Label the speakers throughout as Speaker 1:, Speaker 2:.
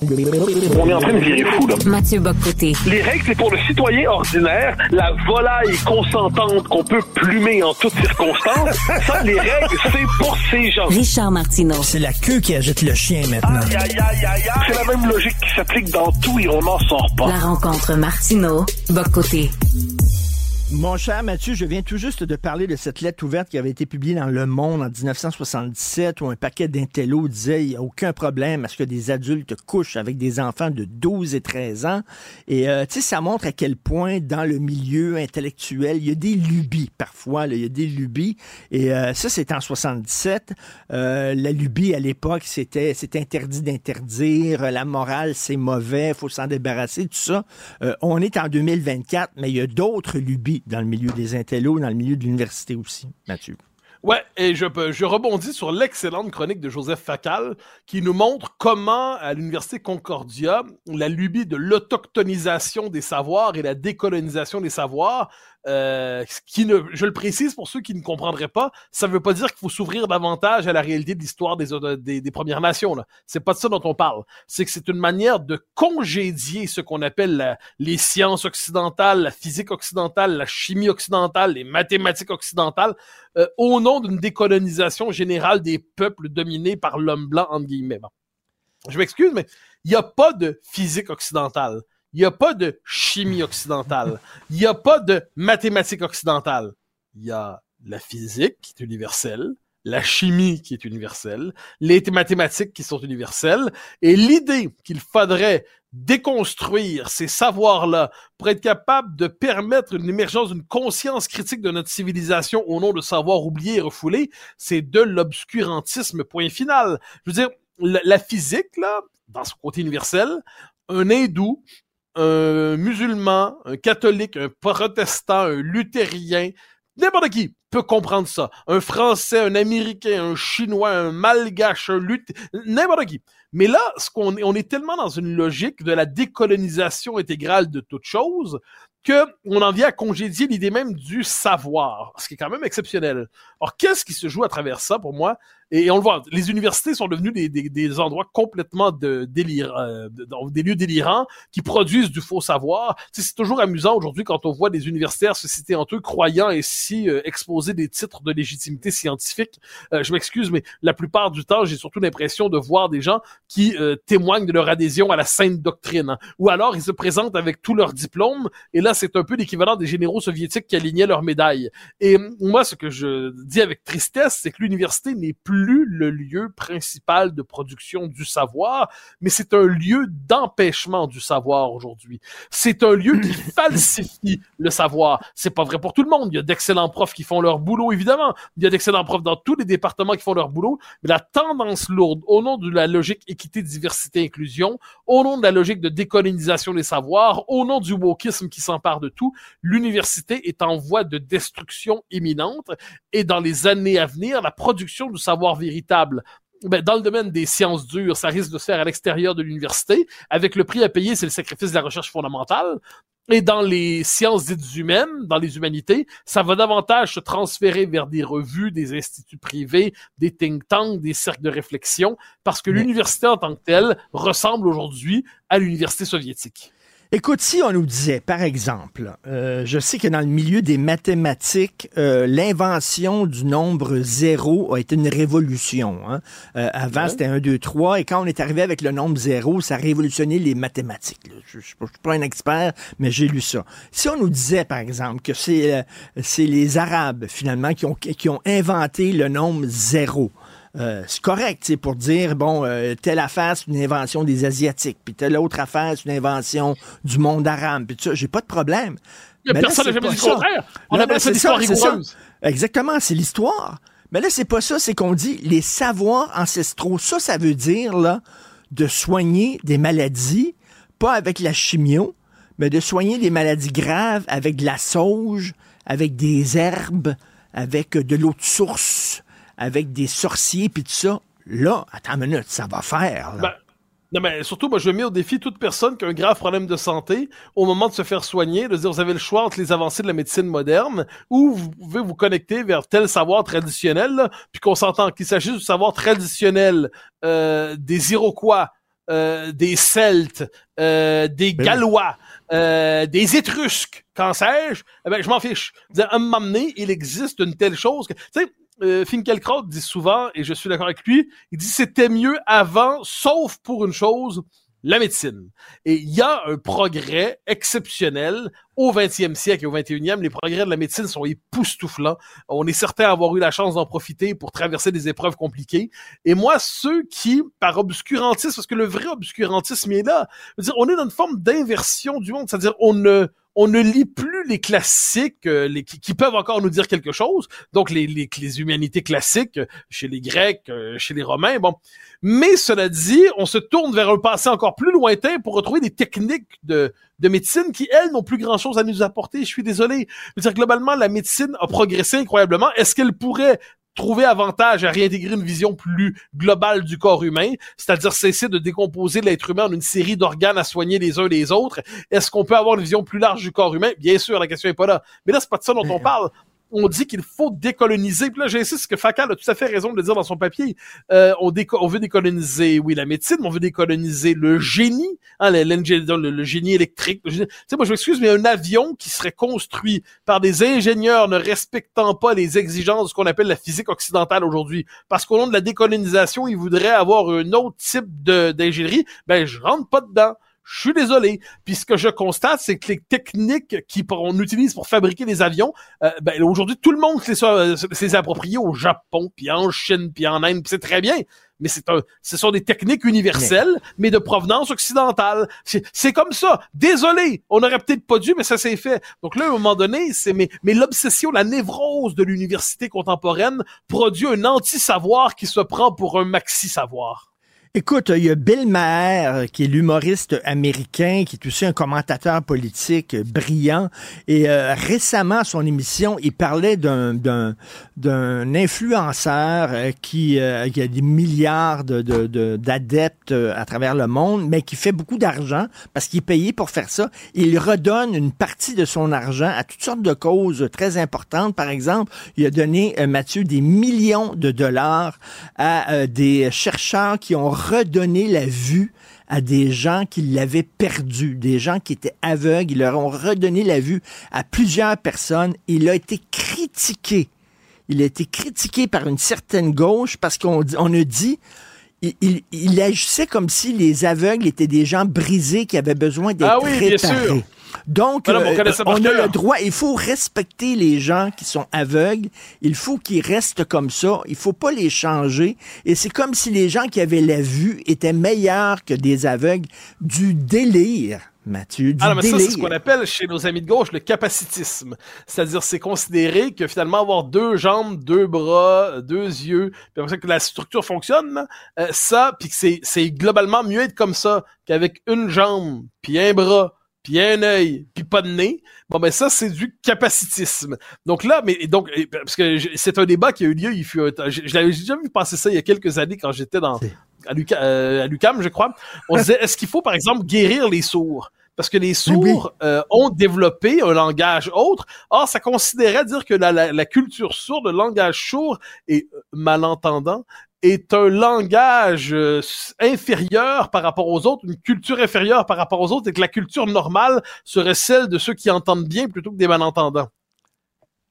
Speaker 1: On est en train de virer fou, là.
Speaker 2: Mathieu Bocoté.
Speaker 1: Les règles, c'est pour le citoyen ordinaire, la volaille consentante qu'on peut plumer en toutes circonstances. Ça, les règles, c'est pour ces gens.
Speaker 2: Richard Martineau.
Speaker 3: C'est la queue qui agite le chien maintenant.
Speaker 1: Aïe, aïe, aïe, aïe, aïe. C'est la même logique qui s'applique dans tout et on n'en sort pas.
Speaker 2: La rencontre Martineau.
Speaker 3: Mon cher Mathieu, je viens tout juste de parler de cette lettre ouverte qui avait été publiée dans Le Monde en 1977 où un paquet d'intellos disait il n'y a aucun problème à ce que des adultes couchent avec des enfants de 12 et 13 ans. Et euh, tu sais, ça montre à quel point dans le milieu intellectuel, il y a des lubies parfois, là, il y a des lubies. Et euh, ça, c'est en 77. Euh, la lubie à l'époque, c'était c'est interdit d'interdire, la morale, c'est mauvais, faut s'en débarrasser, tout ça. Euh, on est en 2024, mais il y a d'autres lubies dans le milieu des intellos, dans le milieu de l'université aussi, Mathieu.
Speaker 4: Ouais, et je, je rebondis sur l'excellente chronique de Joseph Facal qui nous montre comment, à l'Université Concordia, la lubie de l'autochtonisation des savoirs et la décolonisation des savoirs, euh, je le précise pour ceux qui ne comprendraient pas, ça ne veut pas dire qu'il faut s'ouvrir davantage à la réalité de l'histoire des, des Premières Nations. C'est pas de ça dont on parle. C'est que c'est une manière de congédier ce qu'on appelle les sciences occidentales, la physique occidentale, la chimie occidentale, les mathématiques occidentales, euh, au nom d'une décolonisation générale des peuples dominés par l'homme blanc, entre guillemets. Je m'excuse, mais il n'y a pas de physique occidentale. Il n'y a pas de chimie occidentale. Il n'y a pas de mathématiques occidentales. Il y a la physique qui est universelle, la chimie qui est universelle, les mathématiques qui sont universelles, et l'idée qu'il faudrait déconstruire ces savoirs-là pour être capable de permettre une émergence d'une conscience critique de notre civilisation au nom de savoir oublié et refoulé, c'est de l'obscurantisme, point final. Je veux dire, la, la physique, là, dans son côté universel, un hindou, un musulman, un catholique, un protestant, un luthérien, n'importe qui peut comprendre ça. Un Français, un Américain, un Chinois, un Malgache, un luth... n'importe qui. Mais là, ce qu'on est, on est tellement dans une logique de la décolonisation intégrale de toute chose que on en vient à congédier l'idée même du savoir, ce qui est quand même exceptionnel. Alors, qu'est-ce qui se joue à travers ça pour moi? Et on le voit, les universités sont devenues des, des, des endroits complètement de délire, euh, de- de- des lieux délirants qui produisent du faux savoir. Tu c'est toujours amusant aujourd'hui quand on voit des universitaires se citer entre eux, croyant ainsi euh, exposer des titres de légitimité scientifique. Euh, je m'excuse, mais la plupart du temps, j'ai surtout l'impression de voir des gens qui euh, témoignent de leur adhésion à la sainte doctrine. Ou alors, ils se présentent avec tous leurs diplômes, et là, c'est un peu l'équivalent des généraux soviétiques qui alignaient leurs médailles. Et moi, ce que je dis avec tristesse, c'est que l'université n'est plus le lieu principal de production du savoir, mais c'est un lieu d'empêchement du savoir aujourd'hui. C'est un lieu qui falsifie le savoir. C'est pas vrai pour tout le monde. Il y a d'excellents profs qui font leur boulot, évidemment. Il y a d'excellents profs dans tous les départements qui font leur boulot, mais la tendance lourde, au nom de la logique équité, diversité, inclusion, au nom de la logique de décolonisation des savoirs, au nom du wokisme qui s'empare de tout, l'université est en voie de destruction imminente et dans les années à venir, la production du savoir véritable ben, dans le domaine des sciences dures, ça risque de se faire à l'extérieur de l'université. Avec le prix à payer, c'est le sacrifice de la recherche fondamentale. Et dans les sciences dites humaines, dans les humanités, ça va davantage se transférer vers des revues, des instituts privés, des think tanks, des cercles de réflexion, parce que l'université en tant que telle ressemble aujourd'hui à l'université soviétique.
Speaker 3: Écoute, si on nous disait, par exemple, euh, je sais que dans le milieu des mathématiques, euh, l'invention du nombre zéro a été une révolution. hein. Euh, avant,
Speaker 4: Ouais.
Speaker 3: c'était 1, 2, 3, et quand on est arrivé avec le nombre zéro, ça a révolutionné les mathématiques. là. Je ne suis pas un expert, mais j'ai lu ça. Si on nous disait, par exemple, que c'est euh, les Arabes, finalement, qui ont, qui ont inventé le nombre zéro, euh, c'est correct, c'est pour dire, bon, euh, telle affaire, c'est une invention des Asiatiques, puis telle autre affaire, c'est une invention du monde arabe, puis tout ça, j'ai pas de problème.
Speaker 4: Mais
Speaker 3: Mais là,
Speaker 4: personne n'a jamais dit le contraire. On
Speaker 3: Non,
Speaker 4: appelle
Speaker 3: non,
Speaker 4: ça l'histoire
Speaker 3: ça. Exactement, c'est l'histoire. Mais là, c'est pas ça, c'est qu'on dit les savoirs ancestraux. Ça, ça veut dire, là, de soigner des maladies, pas avec la chimio, mais de soigner des maladies graves avec de la sauge, avec des herbes, avec euh, de l'eau de source, avec des sorciers, puis tout ça. Là, attends une minute, ça va faire, là.
Speaker 4: Ben, non, mais surtout, moi, je mets au défi toute personne qui a un grave problème de santé au moment de se faire soigner, de dire, vous avez le choix entre les avancées de la médecine moderne ou vous pouvez vous connecter vers tel savoir traditionnel, là, puis qu'on s'entend qu'il s'agisse du savoir traditionnel euh, des Iroquois, euh, des Celtes, euh, des
Speaker 3: Ben.
Speaker 4: Gallois, euh, des Étrusques, qu'en sais-je, eh ben, je m'en fiche. Dire, À un moment donné, il existe une telle chose que, tu sais, euh, Finkielkraut dit souvent, et je suis d'accord avec lui, il dit c'était mieux avant, sauf pour une chose, la médecine. Et il y a un progrès exceptionnel au 20e siècle et au 21e. Les progrès de la médecine sont époustouflants. On est certain d'avoir eu la chance d'en profiter pour traverser des épreuves compliquées. Et moi, ceux qui, par obscurantisme, parce que le vrai obscurantisme est là, dire, on est dans une forme d'inversion du monde, c'est-à-dire on ne on ne lit plus les classiques euh, qui peuvent encore nous dire quelque chose, donc les, les, les humanités classiques euh, chez les Grecs, euh, chez les Romains, bon. Mais cela dit, on se tourne vers un passé encore plus lointain pour retrouver des techniques de, de médecine qui, elles, n'ont plus grand-chose à nous apporter. Je suis désolé. Je veux dire, globalement, la médecine a progressé incroyablement. Est-ce qu'elle pourrait trouver avantage à réintégrer une vision plus globale du corps humain, c'est-à-dire cesser de décomposer l'être humain en une série d'organes à soigner les uns les autres. Est-ce qu'on peut avoir une vision plus large du corps humain? Bien sûr, la question est pas là. Mais là, c'est pas de ça dont on parle. On dit qu'il faut décoloniser. Puis là, j'insiste que Facal a tout à fait raison de le dire dans son papier. Euh, on, déco- on veut décoloniser, oui, la médecine, mais on veut décoloniser le génie, hein, le, le- génie électrique. Tu sais, moi, je m'excuse, mais un avion qui serait construit par des ingénieurs ne respectant pas les exigences de ce qu'on appelle la physique occidentale aujourd'hui, parce qu'au nom de la décolonisation, ils voudraient avoir un autre type d'ingénierie, ben, je rentre pas dedans. Je suis désolé. Puis ce que je constate, c'est que les techniques qui on utilise pour fabriquer des avions, euh, ben, aujourd'hui, tout le monde euh, s'est approprié au Japon, puis en Chine, puis en Inde, c'est très bien. Mais c'est un, ce sont des techniques universelles, mais de provenance occidentale. C'est c'est comme ça. Désolé, on aurait peut-être pas dû, mais ça s'est fait. Donc là, à un moment donné, c'est mais, mais l'obsession, la névrose de l'université contemporaine produit un anti-savoir qui se prend pour un maxi-savoir.
Speaker 3: Écoute, il y a Bill Maher, qui est l'humoriste américain, qui est aussi un commentateur politique euh, brillant. Et euh, récemment, à son émission, il parlait d'un influenceur euh, qui, euh, a des milliards de- de- de- d'adeptes euh, à travers le monde, mais qui fait beaucoup d'argent parce qu'il est payé pour faire ça. Il redonne une partie de son argent à toutes sortes de causes très importantes. Par exemple, il a donné, euh, Mathieu, des millions de dollars à euh, des chercheurs qui ont redonné la vue à des gens qui l'avaient perdu, des gens qui étaient aveugles. Ils leur ont redonné la vue à plusieurs personnes. Il a été critiqué. Il a été critiqué par une certaine gauche parce qu'on on a dit il, il- il agissait comme si les aveugles étaient des gens brisés qui avaient besoin d'être
Speaker 4: Ah oui, bien sûr.
Speaker 3: Donc,
Speaker 4: on
Speaker 3: euh, on a le droit, il faut respecter les gens qui sont aveugles, il faut qu'ils restent comme ça, il faut pas les changer. Et c'est comme si les gens qui avaient la vue étaient meilleurs que des aveugles. Du délire, Mathieu, du
Speaker 4: Ah non, mais ça, c'est ce qu'on appelle chez nos amis de gauche le capacitisme. C'est-à-dire, c'est considérer que finalement, avoir deux jambes, deux bras, deux yeux, puis après ça, que la structure fonctionne, euh, ça, puis que c'est, c'est globalement mieux être comme ça qu'avec une jambe, puis un bras, puis un œil, puis pas de nez. Bon, ben ça, c'est du capacitisme. Donc là, mais donc, parce que c'est un débat qui a eu lieu, il fut un temps- je, je l'avais déjà vu passer ça il y a quelques années quand j'étais dans à, Luca- euh, à l'UCAM, je crois. On disait, est-ce qu'il faut, par exemple, guérir les sourds? Parce que les sourds euh, ont développé un langage autre. Or, ça considérait dire que la, la, la culture sourde, le langage sourd et euh, malentendant, est un langage euh, inférieur par rapport aux autres, une culture inférieure par rapport aux autres, et que la culture normale serait celle de ceux qui entendent bien plutôt que des malentendants.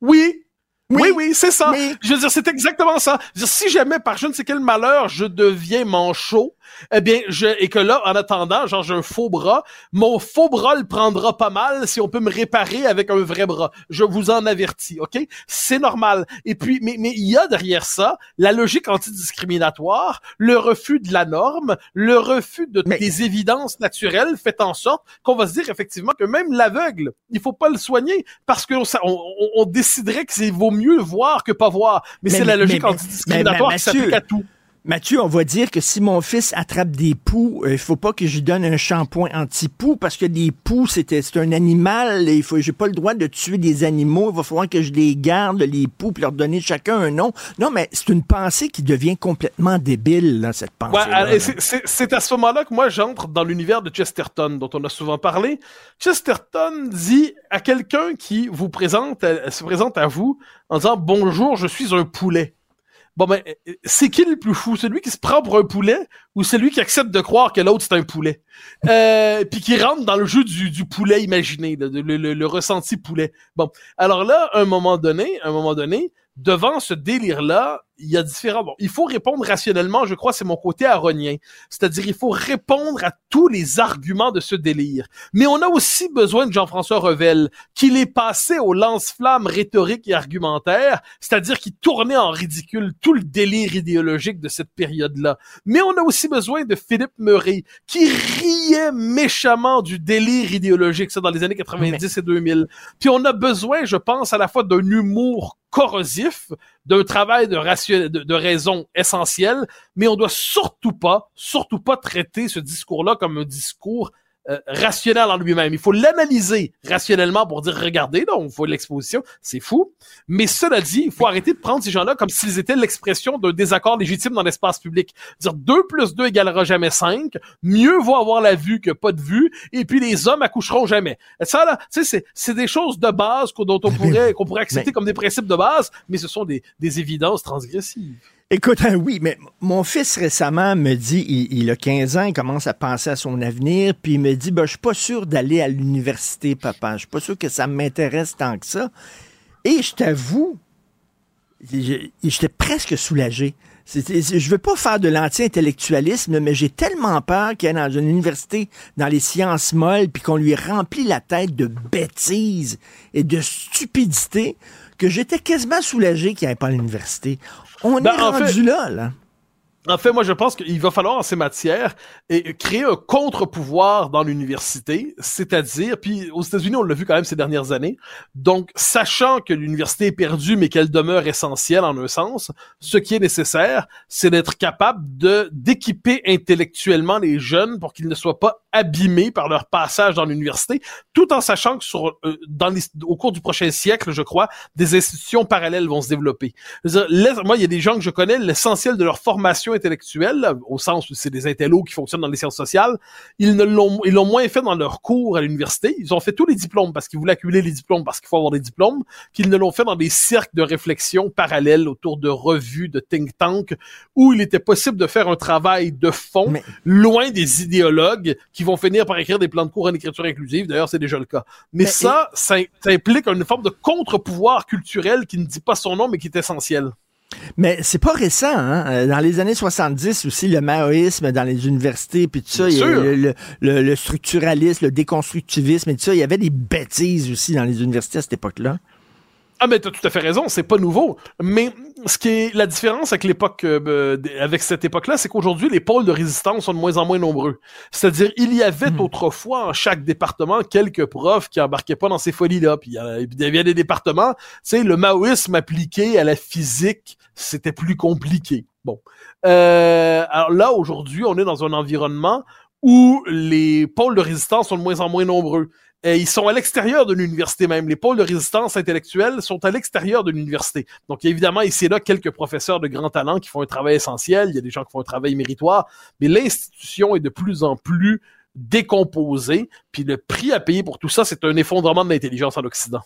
Speaker 4: Oui, oui, oui, c'est ça.
Speaker 3: Oui.
Speaker 4: Je veux dire, c'est exactement ça. Je veux dire, si jamais, par je ne sais quel malheur, je deviens manchot, eh bien, je, et que là, en attendant, genre, j'ai un faux bras, mon faux bras le prendra pas mal si on peut me réparer avec un vrai bras. Je vous en avertis, OK? C'est normal. Et puis, mais, mais il y a derrière ça la logique antidiscriminatoire, le refus de la norme, le refus de
Speaker 3: Mais-
Speaker 4: des évidences naturelles fait en sorte qu'on va se dire effectivement que même l'aveugle, il faut pas le soigner parce qu'on on, on, déciderait que c'est vaut mieux voir que pas voir. Mais,
Speaker 3: Mais-
Speaker 4: c'est la logique antidiscriminatoire qui s'applique à tout.
Speaker 3: Mathieu, on va dire que si mon fils attrape des poux, euh, il faut pas que je lui donne un shampoing anti-poux parce que des poux, c'était c'est un animal. et Il faut, j'ai pas le droit de tuer des animaux. Il va falloir que je les garde, les poux, puis leur donner chacun un nom. Non, mais c'est une pensée qui devient complètement débile, là, cette pensée.
Speaker 4: Ouais, et c'est- c'est c'est à ce moment-là que moi j'entre dans l'univers de Chesterton, dont on a souvent parlé. Chesterton dit à quelqu'un qui vous présente, euh, se présente à vous en disant bonjour, je suis un poulet. Bon, ben, c'est qui le plus fou? Celui qui se prend pour un poulet ou celui qui accepte de croire que l'autre c'est un poulet? Euh, puis qui rentre dans le jeu du, poulet imaginé, le, le, ressenti poulet. Bon, alors là, un moment donné, à un moment donné, devant ce délire-là, il y a différents. Bon, il faut répondre rationnellement, je crois, c'est mon côté aronien. C'est-à-dire, il faut répondre à tous les arguments de ce délire. Mais on a aussi besoin de Jean-François Revel, qu'il est passé au lance-flamme rhétorique et argumentaire, c'est-à-dire qu'il tournait en ridicule tout le délire idéologique de cette période-là. Mais on a aussi besoin de Philippe Murray, qui riait méchamment du délire idéologique, ça, dans les années 90 et 2000. Puis on a besoin, je pense, à la fois d'un humour corrosif, d'un travail de, ration, de, de raison essentielle, mais on doit surtout pas, surtout pas traiter ce discours-là comme un discours euh, rationnel en lui-même. Il faut l'analyser rationnellement pour dire, regardez, on voit l'exposition, c'est fou. Mais cela dit, il faut arrêter de prendre ces gens-là comme s'ils étaient l'expression d'un désaccord légitime dans l'espace public. Dire 2 plus 2 égalera jamais 5, mieux vaut avoir la vue que pas de vue, et puis les hommes accoucheront jamais. Ça, là, sais, c'est des choses de base dont on pourrait, qu'on pourrait accepter comme des principes de base, mais ce sont des, des évidences transgressives.
Speaker 3: Écoute, hein, oui, mais mon fils récemment me dit, il, a 15 ans, il commence à penser à son avenir, puis il me dit, ben, je suis pas sûr d'aller à l'université, papa. Je suis pas sûr que ça m'intéresse tant que ça. Et je t'avoue, j'étais presque soulagé. Je veux pas faire de l'anti-intellectualisme, mais j'ai tellement peur qu'il aille dans une université dans les sciences molles, puis qu'on lui remplit la tête de bêtises et de stupidité, que j'étais quasiment soulagé qu'il n'aille pas à l'université. On ben, est rendu là, là.
Speaker 4: En fait, moi, je pense qu'il va falloir en ces matières et créer un contre-pouvoir dans l'université, c'est-à-dire, puis aux États-Unis, on l'a vu quand même ces dernières années. Donc, sachant que l'université est perdue, mais qu'elle demeure essentielle en un sens, ce qui est nécessaire, c'est d'être capable de d'équiper intellectuellement les jeunes pour qu'ils ne soient pas abîmés par leur passage dans l'université, tout en sachant que sur, euh, dans les, au cours du prochain siècle, je crois, des institutions parallèles vont se développer. Moi, il y a des gens que je connais, l'essentiel de leur formation intellectuelle, au sens où c'est des intellos qui fonctionnent dans les sciences sociales, ils ne l'ont, ils l'ont moins fait dans leur cours à l'université. Ils ont fait tous les diplômes parce qu'ils voulaient accumuler les diplômes parce qu'il faut avoir des diplômes, qu'ils ne l'ont fait dans des cercles de réflexion parallèles autour de revues, de think tank, où il était possible de faire un travail de fond, loin des idéologues qui vont finir par écrire des plans de cours en écriture inclusive. D'ailleurs, c'est déjà le cas. Mais, ça, ça, implique une forme de contre-pouvoir culturel qui ne dit pas son nom, mais qui est essentiel.
Speaker 3: Mais c'est pas récent, hein? Euh, dans les années 70 aussi, le maoïsme dans les universités, puis tout ça, il y a le, le, structuralisme, le déconstructivisme et tout ça, il y avait des bêtises aussi dans les universités à cette époque-là.
Speaker 4: Ah mais t'as tout à fait raison, c'est pas nouveau. Mais ce qui est la différence avec l'époque, euh, avec cette époque-là, c'est qu'aujourd'hui les pôles de résistance sont de moins en moins nombreux. C'est-à-dire il y avait hmm. autrefois en chaque département quelques profs qui embarquaient pas dans ces folies-là. Puis il y, avait des départements, tu sais, le maoïsme appliqué à la physique, c'était plus compliqué. Bon, euh, alors là aujourd'hui, on est dans un environnement où les pôles de résistance sont de moins en moins nombreux. Et ils sont à l'extérieur de l'université même. Les pôles de résistance intellectuelle sont à l'extérieur de l'université. Donc, évidemment ici et là quelques professeurs de grand talent qui font un travail essentiel. Il y a des gens qui font un travail méritoire. Mais l'institution est de plus en plus décomposée. Puis le prix à payer pour tout ça, c'est un effondrement de l'intelligence en Occident.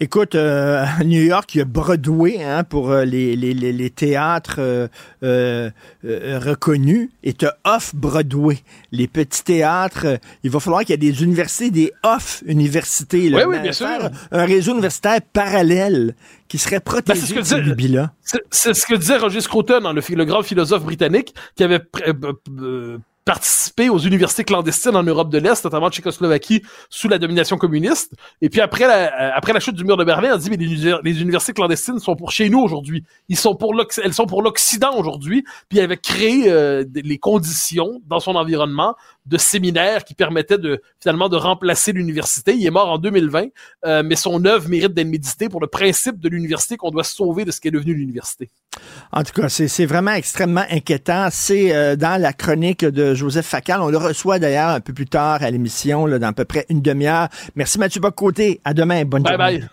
Speaker 3: Écoute, euh, à New York, il y a Broadway hein, pour euh, les, les, les, théâtres euh, reconnus et tu off-Broadway. Les petits théâtres, il va falloir qu'il y ait des universités, des off-universités.
Speaker 4: Oui, oui, bien sûr.
Speaker 3: Un réseau universitaire parallèle qui serait ben, protégé de ce là
Speaker 4: C'est ce que disait Roger Scruton, le, le grand philosophe britannique, qui avait participer aux universités clandestines en Europe de l'Est, notamment en Tchécoslovaquie, sous la domination communiste. Et puis après la, euh, après la chute du mur de Berlin, on dit mais les, universités clandestines sont pour chez nous aujourd'hui. Elles sont pour l'Occident aujourd'hui. Puis il avait créé euh, les conditions dans son environnement de séminaires qui permettaient de finalement de remplacer l'université. Il est mort en 2020, euh, mais son œuvre mérite d'être méditée pour le principe de l'université qu'on doit sauver de ce qui est devenu l'université.
Speaker 3: En tout cas, c'est vraiment extrêmement inquiétant. C'est dans la chronique de Joseph Facal. On le reçoit d'ailleurs un peu plus tard à l'émission, dans à peu près une demi-heure. Merci Mathieu Bocoté. À demain. Bonne
Speaker 4: bye
Speaker 3: journée.
Speaker 4: Bye.